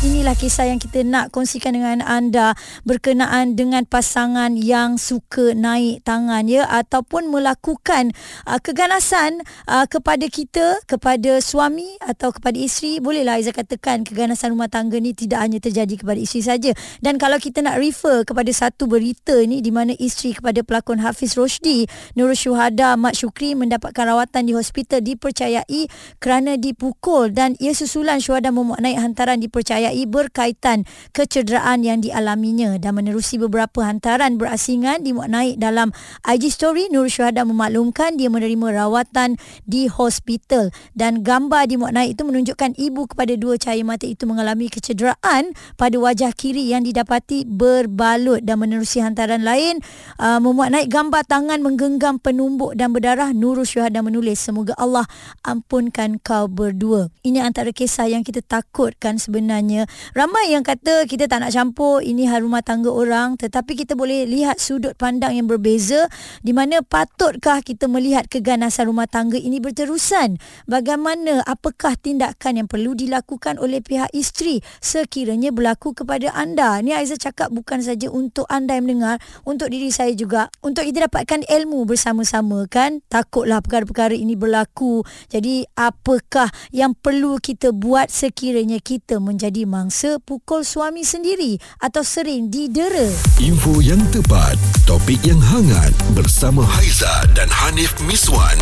Inilah kisah yang kita nak kongsikan dengan anda. Berkenaan dengan pasangan yang suka naik tangan ya ataupun melakukan uh, keganasan uh, kepada kita kepada suami atau kepada isteri. Bolehlah Aiza katakan keganasan rumah tangga ni tidak hanya terjadi kepada isteri saja. Dan kalau kita nak refer kepada satu berita ni di mana isteri kepada pelakon Hafiz Roshdi Nurul Syuhada Mat Syukri mendapatkan rawatan di hospital dipercayai kerana dipukul dan ia susulan syuhada memuat naik hantaran dipercayai dipercayai berkaitan kecederaan yang dialaminya dan menerusi beberapa hantaran berasingan dimuat naik dalam IG story Nur Syuhada memaklumkan dia menerima rawatan di hospital. Dan gambar dimuat naik itu menunjukkan ibu kepada dua cahaya mata itu mengalami kecederaan pada wajah kiri yang didapati berbalut. Dan menerusi hantaran lain uh, memuat naik gambar tangan menggenggam penumbuk dan berdarah Nur Syuhada menulis semoga Allah ampunkan kau berdua. Ini antara kisah yang kita takutkan sebenarnya Ramai yang kata kita tak nak campur ini hal rumah tangga orang tetapi kita boleh lihat sudut pandang yang berbeza di mana patutkah kita melihat keganasan rumah tangga ini berterusan? Bagaimana apakah tindakan yang perlu dilakukan oleh pihak isteri sekiranya berlaku kepada anda? Ni Aiza cakap bukan saja untuk anda yang mendengar, untuk diri saya juga. Untuk kita dapatkan ilmu bersama-sama kan? Takutlah perkara-perkara ini berlaku. Jadi apakah yang perlu kita buat sekiranya kita menjadi mangsa pukul suami sendiri atau sering didera. Info yang tepat, topik yang hangat bersama Haiza dan Hanif Miswan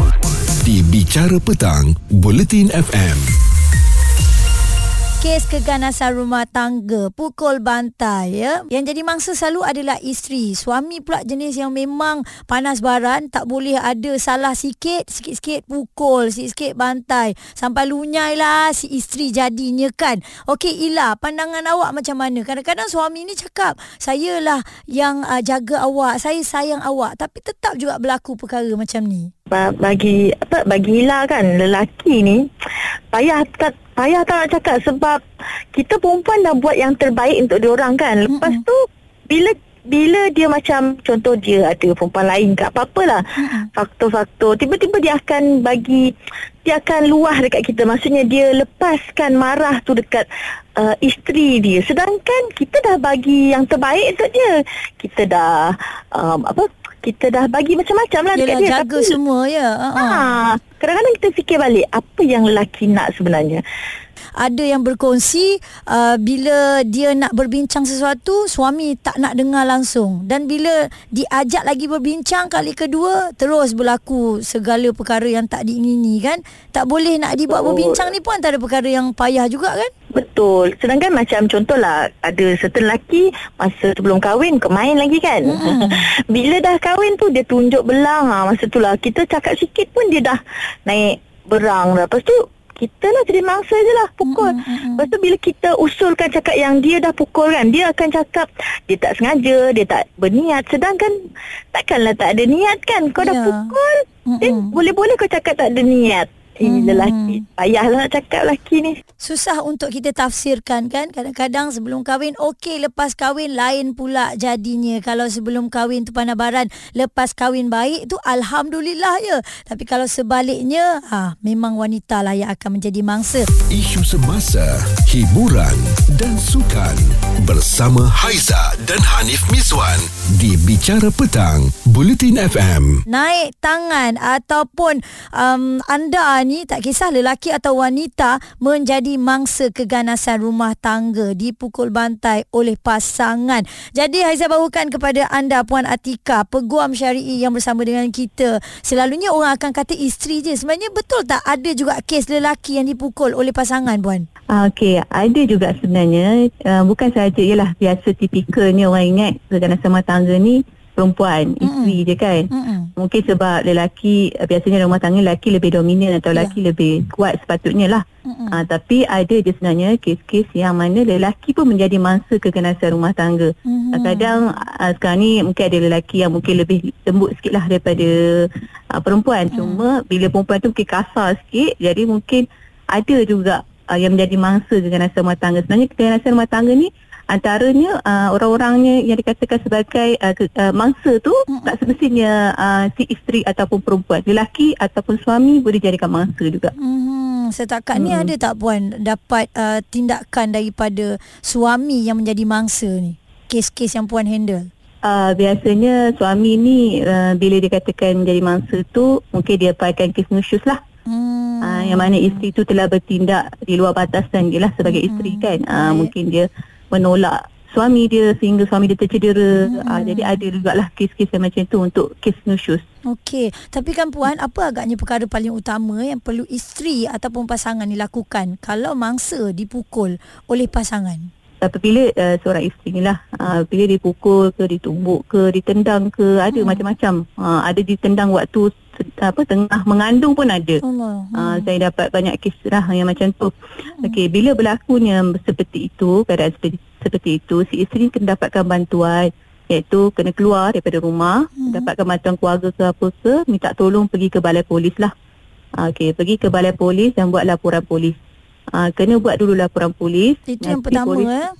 di Bicara Petang, Buletin FM kes keganasan rumah tangga pukul bantai ya. Yang jadi mangsa selalu adalah isteri. Suami pula jenis yang memang panas baran tak boleh ada salah sikit sikit-sikit pukul sikit-sikit bantai. Sampai lunyai lah si isteri jadinya kan. Okey Ila pandangan awak macam mana? Kadang-kadang suami ni cakap saya lah yang uh, jaga awak saya sayang awak. Tapi tetap juga berlaku perkara macam ni. Bagi apa bagi Ila kan lelaki ni payah tak payah tak nak cakap sebab kita perempuan dah buat yang terbaik untuk dia orang kan. Lepas mm-hmm. tu bila bila dia macam contoh dia ada perempuan lain ke apa-apalah faktor-faktor tiba-tiba dia akan bagi dia akan luah dekat kita maksudnya dia lepaskan marah tu dekat uh, isteri dia sedangkan kita dah bagi yang terbaik untuk dia kita dah um, apa kita dah bagi macam-macam lah dekat dia. jaga tapi, semua ya. Uh-huh. Ha, kadang-kadang kita fikir balik apa yang lelaki nak sebenarnya ada yang berkongsi uh, bila dia nak berbincang sesuatu suami tak nak dengar langsung dan bila diajak lagi berbincang kali kedua terus berlaku segala perkara yang tak diingini kan tak boleh nak dibuat oh. berbincang ni pun antara perkara yang payah juga kan Betul. Sedangkan macam contohlah ada certain lelaki masa sebelum kahwin ke main lagi kan. Hmm. Bila dah kahwin tu dia tunjuk belang ha, masa tu lah kita cakap sikit pun dia dah naik berang dah. Lepas tu kita lah jadi mangsa je lah pukul. Mm-hmm. Lepas tu bila kita usulkan cakap yang dia dah pukul kan, dia akan cakap dia tak sengaja, dia tak berniat. Sedangkan takkanlah tak ada niat kan. Kau yeah. dah ya. pukul, mm-hmm. eh, boleh-boleh kau cakap tak ada niat. Ini hmm. lelaki. Payahlah nak cakap lelaki ni. Susah untuk kita tafsirkan kan. Kadang-kadang sebelum kahwin, okey lepas kahwin lain pula jadinya. Kalau sebelum kahwin tu panabaran, lepas kahwin baik tu Alhamdulillah ya. Tapi kalau sebaliknya, ha, memang wanita lah yang akan menjadi mangsa. Isu semasa, hiburan dan sukan bersama Haiza dan Hanif Miswan di Bicara Petang, Bulletin FM. Naik tangan ataupun um, anda ni tak kisah lelaki atau wanita menjadi mangsa keganasan rumah tangga dipukul bantai oleh pasangan. Jadi Haizah bawakan kepada anda Puan Atika, peguam syari'i yang bersama dengan kita. Selalunya orang akan kata isteri je. Sebenarnya betul tak ada juga kes lelaki yang dipukul oleh pasangan Puan? Ah, okey, ada juga sebenarnya. Uh, bukan sahaja, ialah biasa tipikal ni orang ingat keganasan rumah tangga ni perempuan, mm-hmm. isteri je kan. Mm-hmm. Mungkin sebab lelaki, biasanya rumah tangga lelaki lebih dominan atau lelaki yeah. lebih kuat sepatutnya lah. Mm-hmm. Uh, tapi ada je sebenarnya kes-kes yang mana lelaki pun menjadi mangsa keganasan rumah tangga. Mm-hmm. Kadang uh, sekarang ni mungkin ada lelaki yang mungkin lebih lembut sikit lah daripada uh, perempuan. Mm. Cuma bila perempuan tu mungkin kasar sikit, jadi mungkin ada juga uh, yang menjadi mangsa keganasan rumah tangga. Sebenarnya keganasan rumah tangga ni antaranya uh, orang-orangnya yang dikatakan sebagai uh, ke, uh, mangsa tu mm-hmm. tak semestinya uh, si isteri ataupun perempuan lelaki ataupun suami boleh jadikan mangsa juga mm-hmm. setakat mm-hmm. ni ada tak puan dapat uh, tindakan daripada suami yang menjadi mangsa ni kes-kes yang puan handle Uh, biasanya suami ni uh, bila dikatakan jadi mangsa tu mungkin dia pakai kes nusyus lah. Hmm. Uh, yang mana isteri tu telah bertindak di luar batas dan dia lah sebagai hmm. isteri kan. Uh, mungkin dia menolak suami dia sehingga suami dia tercedera. Hmm. Uh, jadi ada juga lah kes-kes yang macam tu untuk kes nusyus. Okey, tapi kan puan apa agaknya perkara paling utama yang perlu isteri ataupun pasangan dilakukan kalau mangsa dipukul oleh pasangan? apabila uh, seorang isteri ni lah uh, bila dipukul ke ditumbuk ke ditendang ke ada hmm. macam-macam uh, ada ditendang waktu apa tengah mengandung pun ada Allah. Uh, saya dapat banyak kes lah yang macam tu hmm. okey bila berlakunya seperti itu keadaan seperti, seperti itu si isteri kena dapatkan bantuan iaitu kena keluar daripada rumah hmm. dapatkan bantuan keluarga ke apa ke minta tolong pergi ke balai polis lah okey pergi ke balai polis dan buat laporan polis uh, kena buat dulu laporan polis. Itu yang pertama polis, eh.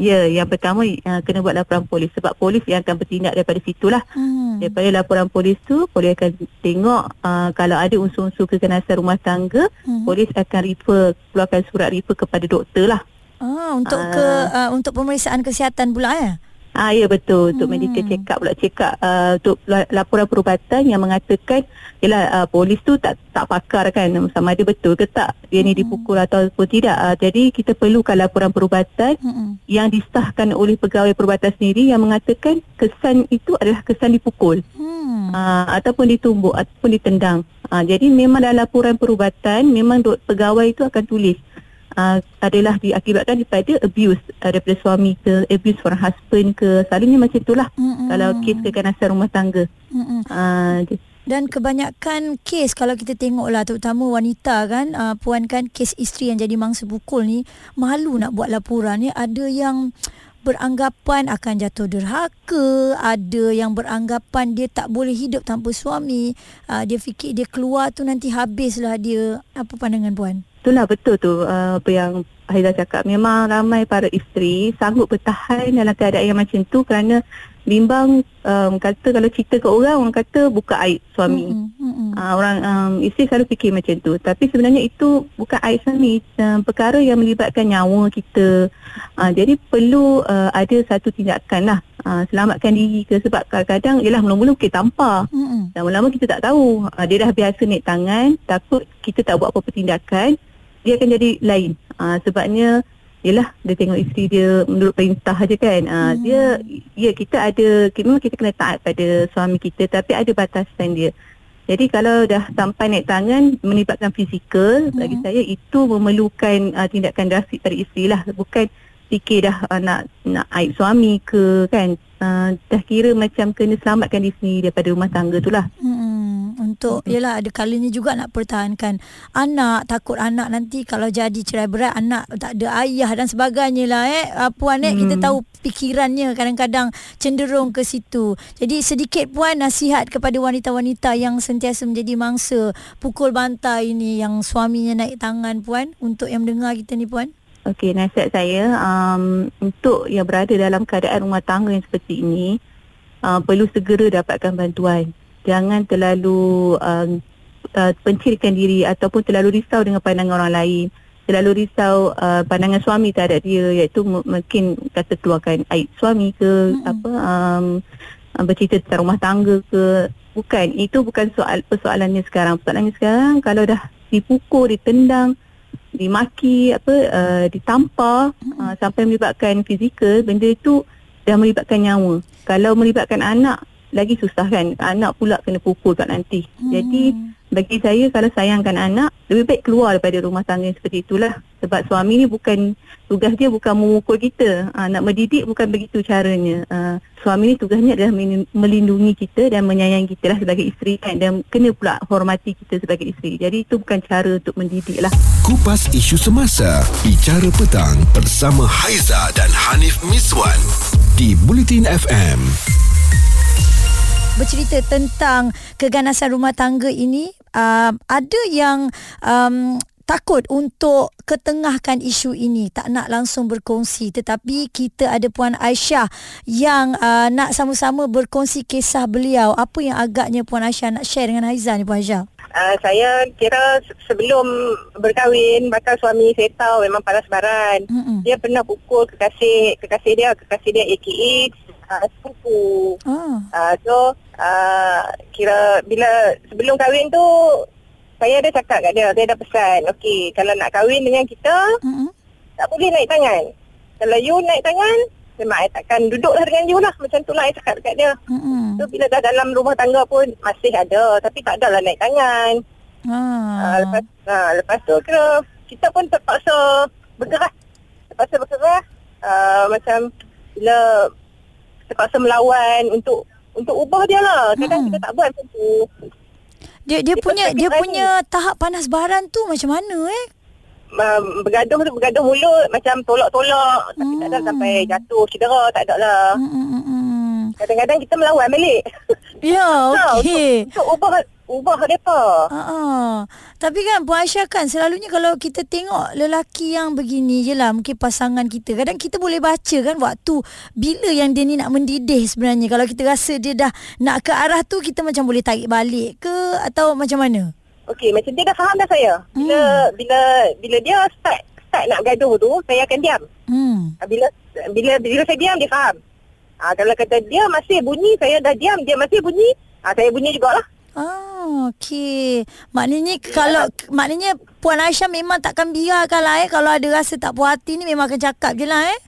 Ya, yang pertama uh, kena buat laporan polis sebab polis yang akan bertindak daripada situlah. Hmm. Daripada laporan polis tu, polis akan tengok uh, kalau ada unsur-unsur keganasan rumah tangga, hmm. polis akan refer keluarkan surat refer kepada doktor lah. Ah, untuk uh, ke uh, untuk pemeriksaan kesihatan pula ya. Ah ya betul untuk hmm. medical check up pula check up uh, untuk laporan perubatan yang mengatakan ialah uh, polis tu tak tak pakar kan sama ada betul ke tak dia ni hmm. dipukul ataupun tidak. Uh, jadi kita perlukan laporan perubatan hmm. yang disahkan oleh pegawai perubatan sendiri yang mengatakan kesan itu adalah kesan dipukul. Hmm. Uh, ataupun ditumbuk ataupun ditendang. Uh, jadi memang dalam laporan perubatan memang pegawai itu akan tulis uh, adalah diakibatkan daripada abuse uh, daripada suami ke abuse from husband ke selalunya macam itulah mm-hmm. kalau kes keganasan rumah tangga mm-hmm. uh, dan kebanyakan kes kalau kita tengoklah terutama wanita kan uh, puan kan kes isteri yang jadi mangsa pukul ni malu nak buat laporan ni ada yang beranggapan akan jatuh derhaka, ada yang beranggapan dia tak boleh hidup tanpa suami. Uh, dia fikir dia keluar tu nanti habislah dia. Apa pandangan puan? Itulah betul tu uh, apa yang Aida cakap. Memang ramai para isteri sanggup bertahan dalam keadaan yang macam tu kerana bimbang um, kata kalau cerita ke orang orang kata buka aib suami. Mm-hmm. Uh, orang um, isteri selalu fikir macam tu. Tapi sebenarnya itu bukan aib suami. Um, perkara yang melibatkan nyawa kita. Uh, jadi perlu uh, ada satu tindakan lah. Uh, selamatkan diri ke sebab kadang-kadang ialah mula-mula mungkin tampar. Mm-hmm. Lama-lama kita tak tahu. Uh, dia dah biasa naik tangan. Takut kita tak buat apa-apa tindakan dia akan jadi lain. Uh, sebabnya yalah dia tengok isteri dia menurut perintah aja kan. Uh, hmm. dia ya kita ada memang kita kena taat pada suami kita tapi ada batasan dia. Jadi kalau dah sampai naik tangan melibatkan fizikal hmm. bagi saya itu memerlukan uh, tindakan drastik dari isteri lah bukan fikir dah uh, nak nak aib suami ke kan uh, dah kira macam kena selamatkan diri sendiri daripada rumah tangga tu lah. Hmm untuk hmm. yalah ada kalanya juga nak pertahankan anak. Takut anak nanti kalau jadi cerai berat anak tak ada ayah dan sebagainya lah eh. Puan eh hmm. kita tahu pikirannya kadang-kadang cenderung ke situ. Jadi sedikit puan nasihat kepada wanita-wanita yang sentiasa menjadi mangsa pukul bantai ini yang suaminya naik tangan puan untuk yang mendengar kita ni puan. Okey, nasihat saya um, untuk yang berada dalam keadaan rumah tangga yang seperti ini uh, perlu segera dapatkan bantuan jangan terlalu uh, uh, pencirikan diri ataupun terlalu risau dengan pandangan orang lain terlalu risau uh, pandangan suami terhadap dia iaitu m- mungkin kata keluarkan aib suami ke mm-hmm. apa um, bercerita tentang rumah tangga ke bukan itu bukan soal persoalannya sekarang persoalannya sekarang kalau dah dipukul ditendang dimaki apa uh, ditampar mm-hmm. uh, sampai melibatkan fizikal benda itu dah melibatkan nyawa kalau melibatkan anak lagi susah kan. Anak pula kena pukul kat nanti. Hmm. jadi bagi saya kalau sayangkan anak lebih baik keluar daripada rumah tangga seperti itulah. Sebab suami ni bukan tugas dia bukan memukul kita. Ha, nak mendidik bukan begitu caranya. Ha, suami ni tugasnya adalah melindungi kita dan menyayangi kita lah sebagai isteri kan. Dan kena pula hormati kita sebagai isteri. Jadi itu bukan cara untuk mendidik lah. Kupas isu semasa. Bicara petang bersama Haiza dan Hanif Miswan di Bulletin FM bercerita tentang keganasan rumah tangga ini uh, ada yang um, takut untuk ketengahkan isu ini tak nak langsung berkongsi tetapi kita ada puan Aisyah yang uh, nak sama-sama berkongsi kisah beliau apa yang agaknya puan Aisyah nak share dengan Haizan ni puan Aisyah Uh, saya kira sebelum berkahwin bakal suami saya tahu memang panas baran. Mm-mm. Dia pernah pukul kekasih kekasih dia kekasih dia AKA uh, sepupu. Oh. Uh, so uh, kira bila sebelum kahwin tu saya ada cakap kat dia, saya ada pesan, okey kalau nak kahwin dengan kita mm-hmm. tak boleh naik tangan. Kalau you naik tangan, memang saya takkan duduklah dengan you lah. Macam tu lah saya cakap dekat dia. Mm-hmm. So bila dah dalam rumah tangga pun masih ada. Tapi tak adalah naik tangan. Ah. Uh, lepas, uh, lepas tu kira kita pun terpaksa bergerak. Terpaksa bergerak. Uh, macam bila terpaksa melawan untuk untuk ubah dia lah. Kadang hmm. kita tak buat macam tu. Dia dia, dia punya dia punya tahap panas baran tu macam mana eh? Um, bergaduh tu bergaduh mulut macam tolak-tolak hmm. tapi tak ada hmm. sampai jatuh cedera tak ada lah. Hmm, hmm, hmm. hmm. Kadang-kadang kita melawan balik. Ya, okey. Untuk, untuk ubah ubah mereka. Uh-uh. Tapi kan Puan Aisyah kan selalunya kalau kita tengok lelaki yang begini je lah mungkin pasangan kita. Kadang kita boleh baca kan waktu bila yang dia ni nak mendidih sebenarnya. Kalau kita rasa dia dah nak ke arah tu kita macam boleh tarik balik ke atau macam mana? Okey macam dia dah faham dah saya. Bila hmm. bila bila dia start start nak gaduh tu saya akan diam. Hmm. Ah, bila bila bila saya diam dia faham. Ah kalau kata dia masih bunyi saya dah diam dia masih bunyi ah saya bunyi jugalah. Ah, okey. Maknanya ya. kalau maknanya Puan Aisyah memang takkan biarkan lah eh kalau ada rasa tak puas hati ni memang akan cakap je lah eh.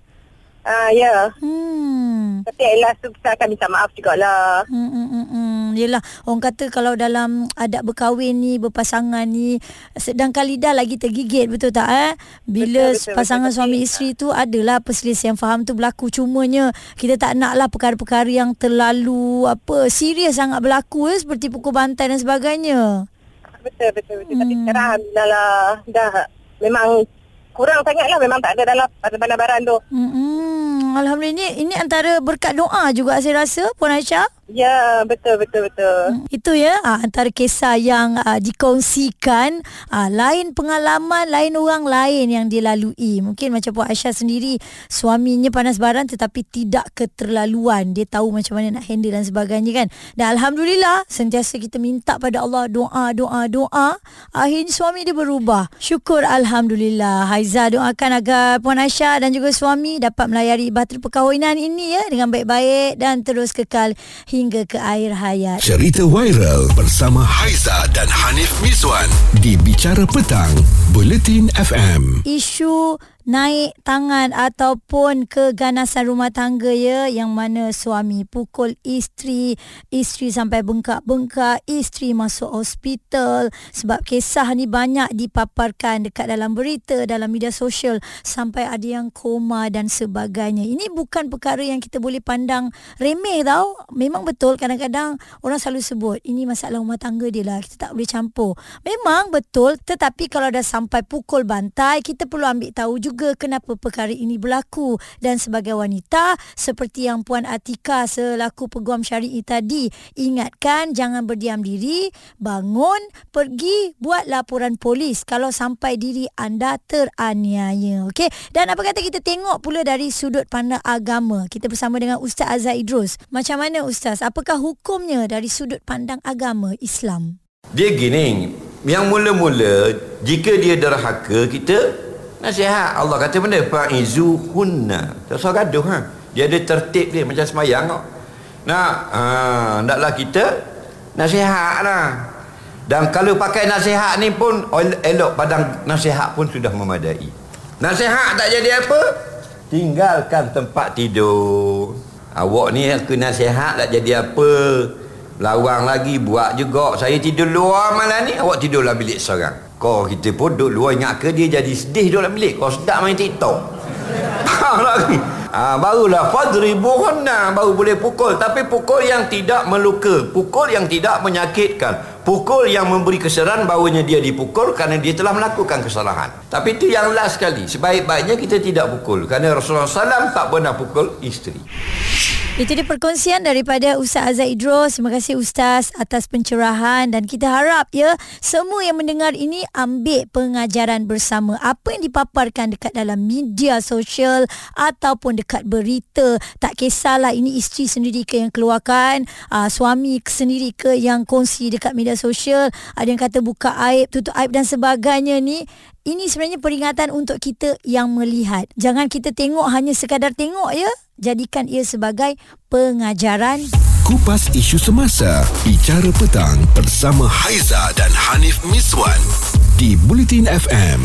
Ah, ya. Hmm. Tapi Ella tu kita akan minta maaf jugalah. Hmm, hmm, hmm, hmm. Yelah, orang kata kalau dalam adat berkahwin ni, berpasangan ni, sedang kali dah lagi tergigit, betul tak eh? Bila betul, betul, pasangan betul, suami betul. isteri tu adalah perselisihan faham tu berlaku. Cumanya kita tak nak lah perkara-perkara yang terlalu apa serius sangat berlaku eh, seperti pukul bantai dan sebagainya. Betul, betul, betul. Hmm. Tapi sekarang Alhamdulillah lah, dah memang kurang sangat lah memang tak ada dalam pandang baran tu. Hmm, Alhamdulillah ini, ini antara berkat doa juga saya rasa Puan Aisyah. Ya, betul betul betul. Hmm, itu ya ha, antara kisah yang ha, dikongsikan ha, lain pengalaman lain orang lain yang dilalui. Mungkin macam Puan Aisyah sendiri suaminya panas baran tetapi tidak keterlaluan. Dia tahu macam mana nak handle dan sebagainya kan. Dan alhamdulillah sentiasa kita minta pada Allah doa doa doa akhirnya suami dia berubah. Syukur alhamdulillah. Haiza doakan agar Puan Aisyah dan juga suami dapat melayari bahtera perkahwinan ini ya dengan baik-baik dan terus kekal hingga ke air hayat. Cerita viral bersama Haiza dan Hanif Miswan di Bicara Petang, Buletin FM. Isu naik tangan ataupun keganasan rumah tangga ya yang mana suami pukul isteri isteri sampai bengkak-bengkak isteri masuk hospital. Sebab kisah ni banyak dipaparkan dekat dalam berita dalam media sosial sampai ada yang koma dan sebagainya. Ini bukan perkara yang kita boleh pandang remeh tau. Memang betul kadang-kadang orang selalu sebut ini masalah rumah tangga dia lah kita tak boleh campur. Memang betul tetapi kalau dah sampai pukul bantai kita perlu ambil tahu juga juga kenapa perkara ini berlaku. Dan sebagai wanita seperti yang Puan Atika selaku peguam syari'i tadi ingatkan jangan berdiam diri bangun pergi buat laporan polis kalau sampai diri anda teraniaya okey? Dan apa kata kita tengok pula dari sudut pandang agama? Kita bersama dengan Ustaz Azhar Idrus. Macam mana Ustaz? Apakah hukumnya dari sudut pandang agama Islam? Dia gini yang mula-mula jika dia derhaka kita Nasihat. Allah kata benda Fa'izu hunna Tak usah gaduh ha? Dia ada tertib dia Macam semayang kok. Nak ha, Naklah kita Nasihat lah Dan kalau pakai nasihat ni pun Elok padang nasihat pun sudah memadai. Nasihat tak jadi apa? Tinggalkan tempat tidur. Awak ni aku nasihat tak jadi apa. Lawang lagi buat juga. Saya tidur luar malam ni Awak tidurlah bilik seorang kau kita pun duduk luar ingat ke dia jadi sedih duduk dalam bilik. Kau sedap main TikTok. Ha, barulah fadribuhunna baru boleh pukul. Tapi pukul yang tidak meluka. Pukul yang tidak menyakitkan pukul yang memberi kesedaran bahawanya dia dipukul kerana dia telah melakukan kesalahan. Tapi itu yang last sekali. Sebaik-baiknya kita tidak pukul kerana Rasulullah SAW tak pernah pukul isteri. Itu dia perkongsian daripada Ustaz Azad Idros. Terima kasih Ustaz atas pencerahan dan kita harap ya semua yang mendengar ini ambil pengajaran bersama. Apa yang dipaparkan dekat dalam media sosial ataupun dekat berita. Tak kisahlah ini isteri sendiri ke yang keluarkan, aa, suami sendiri ke yang kongsi dekat sosial. Ada yang kata buka aib, tutup aib dan sebagainya ni. Ini sebenarnya peringatan untuk kita yang melihat. Jangan kita tengok hanya sekadar tengok ya jadikan ia sebagai pengajaran. Kupas isu semasa, bicara petang bersama Haiza dan Hanif Miswan di Bulletin FM.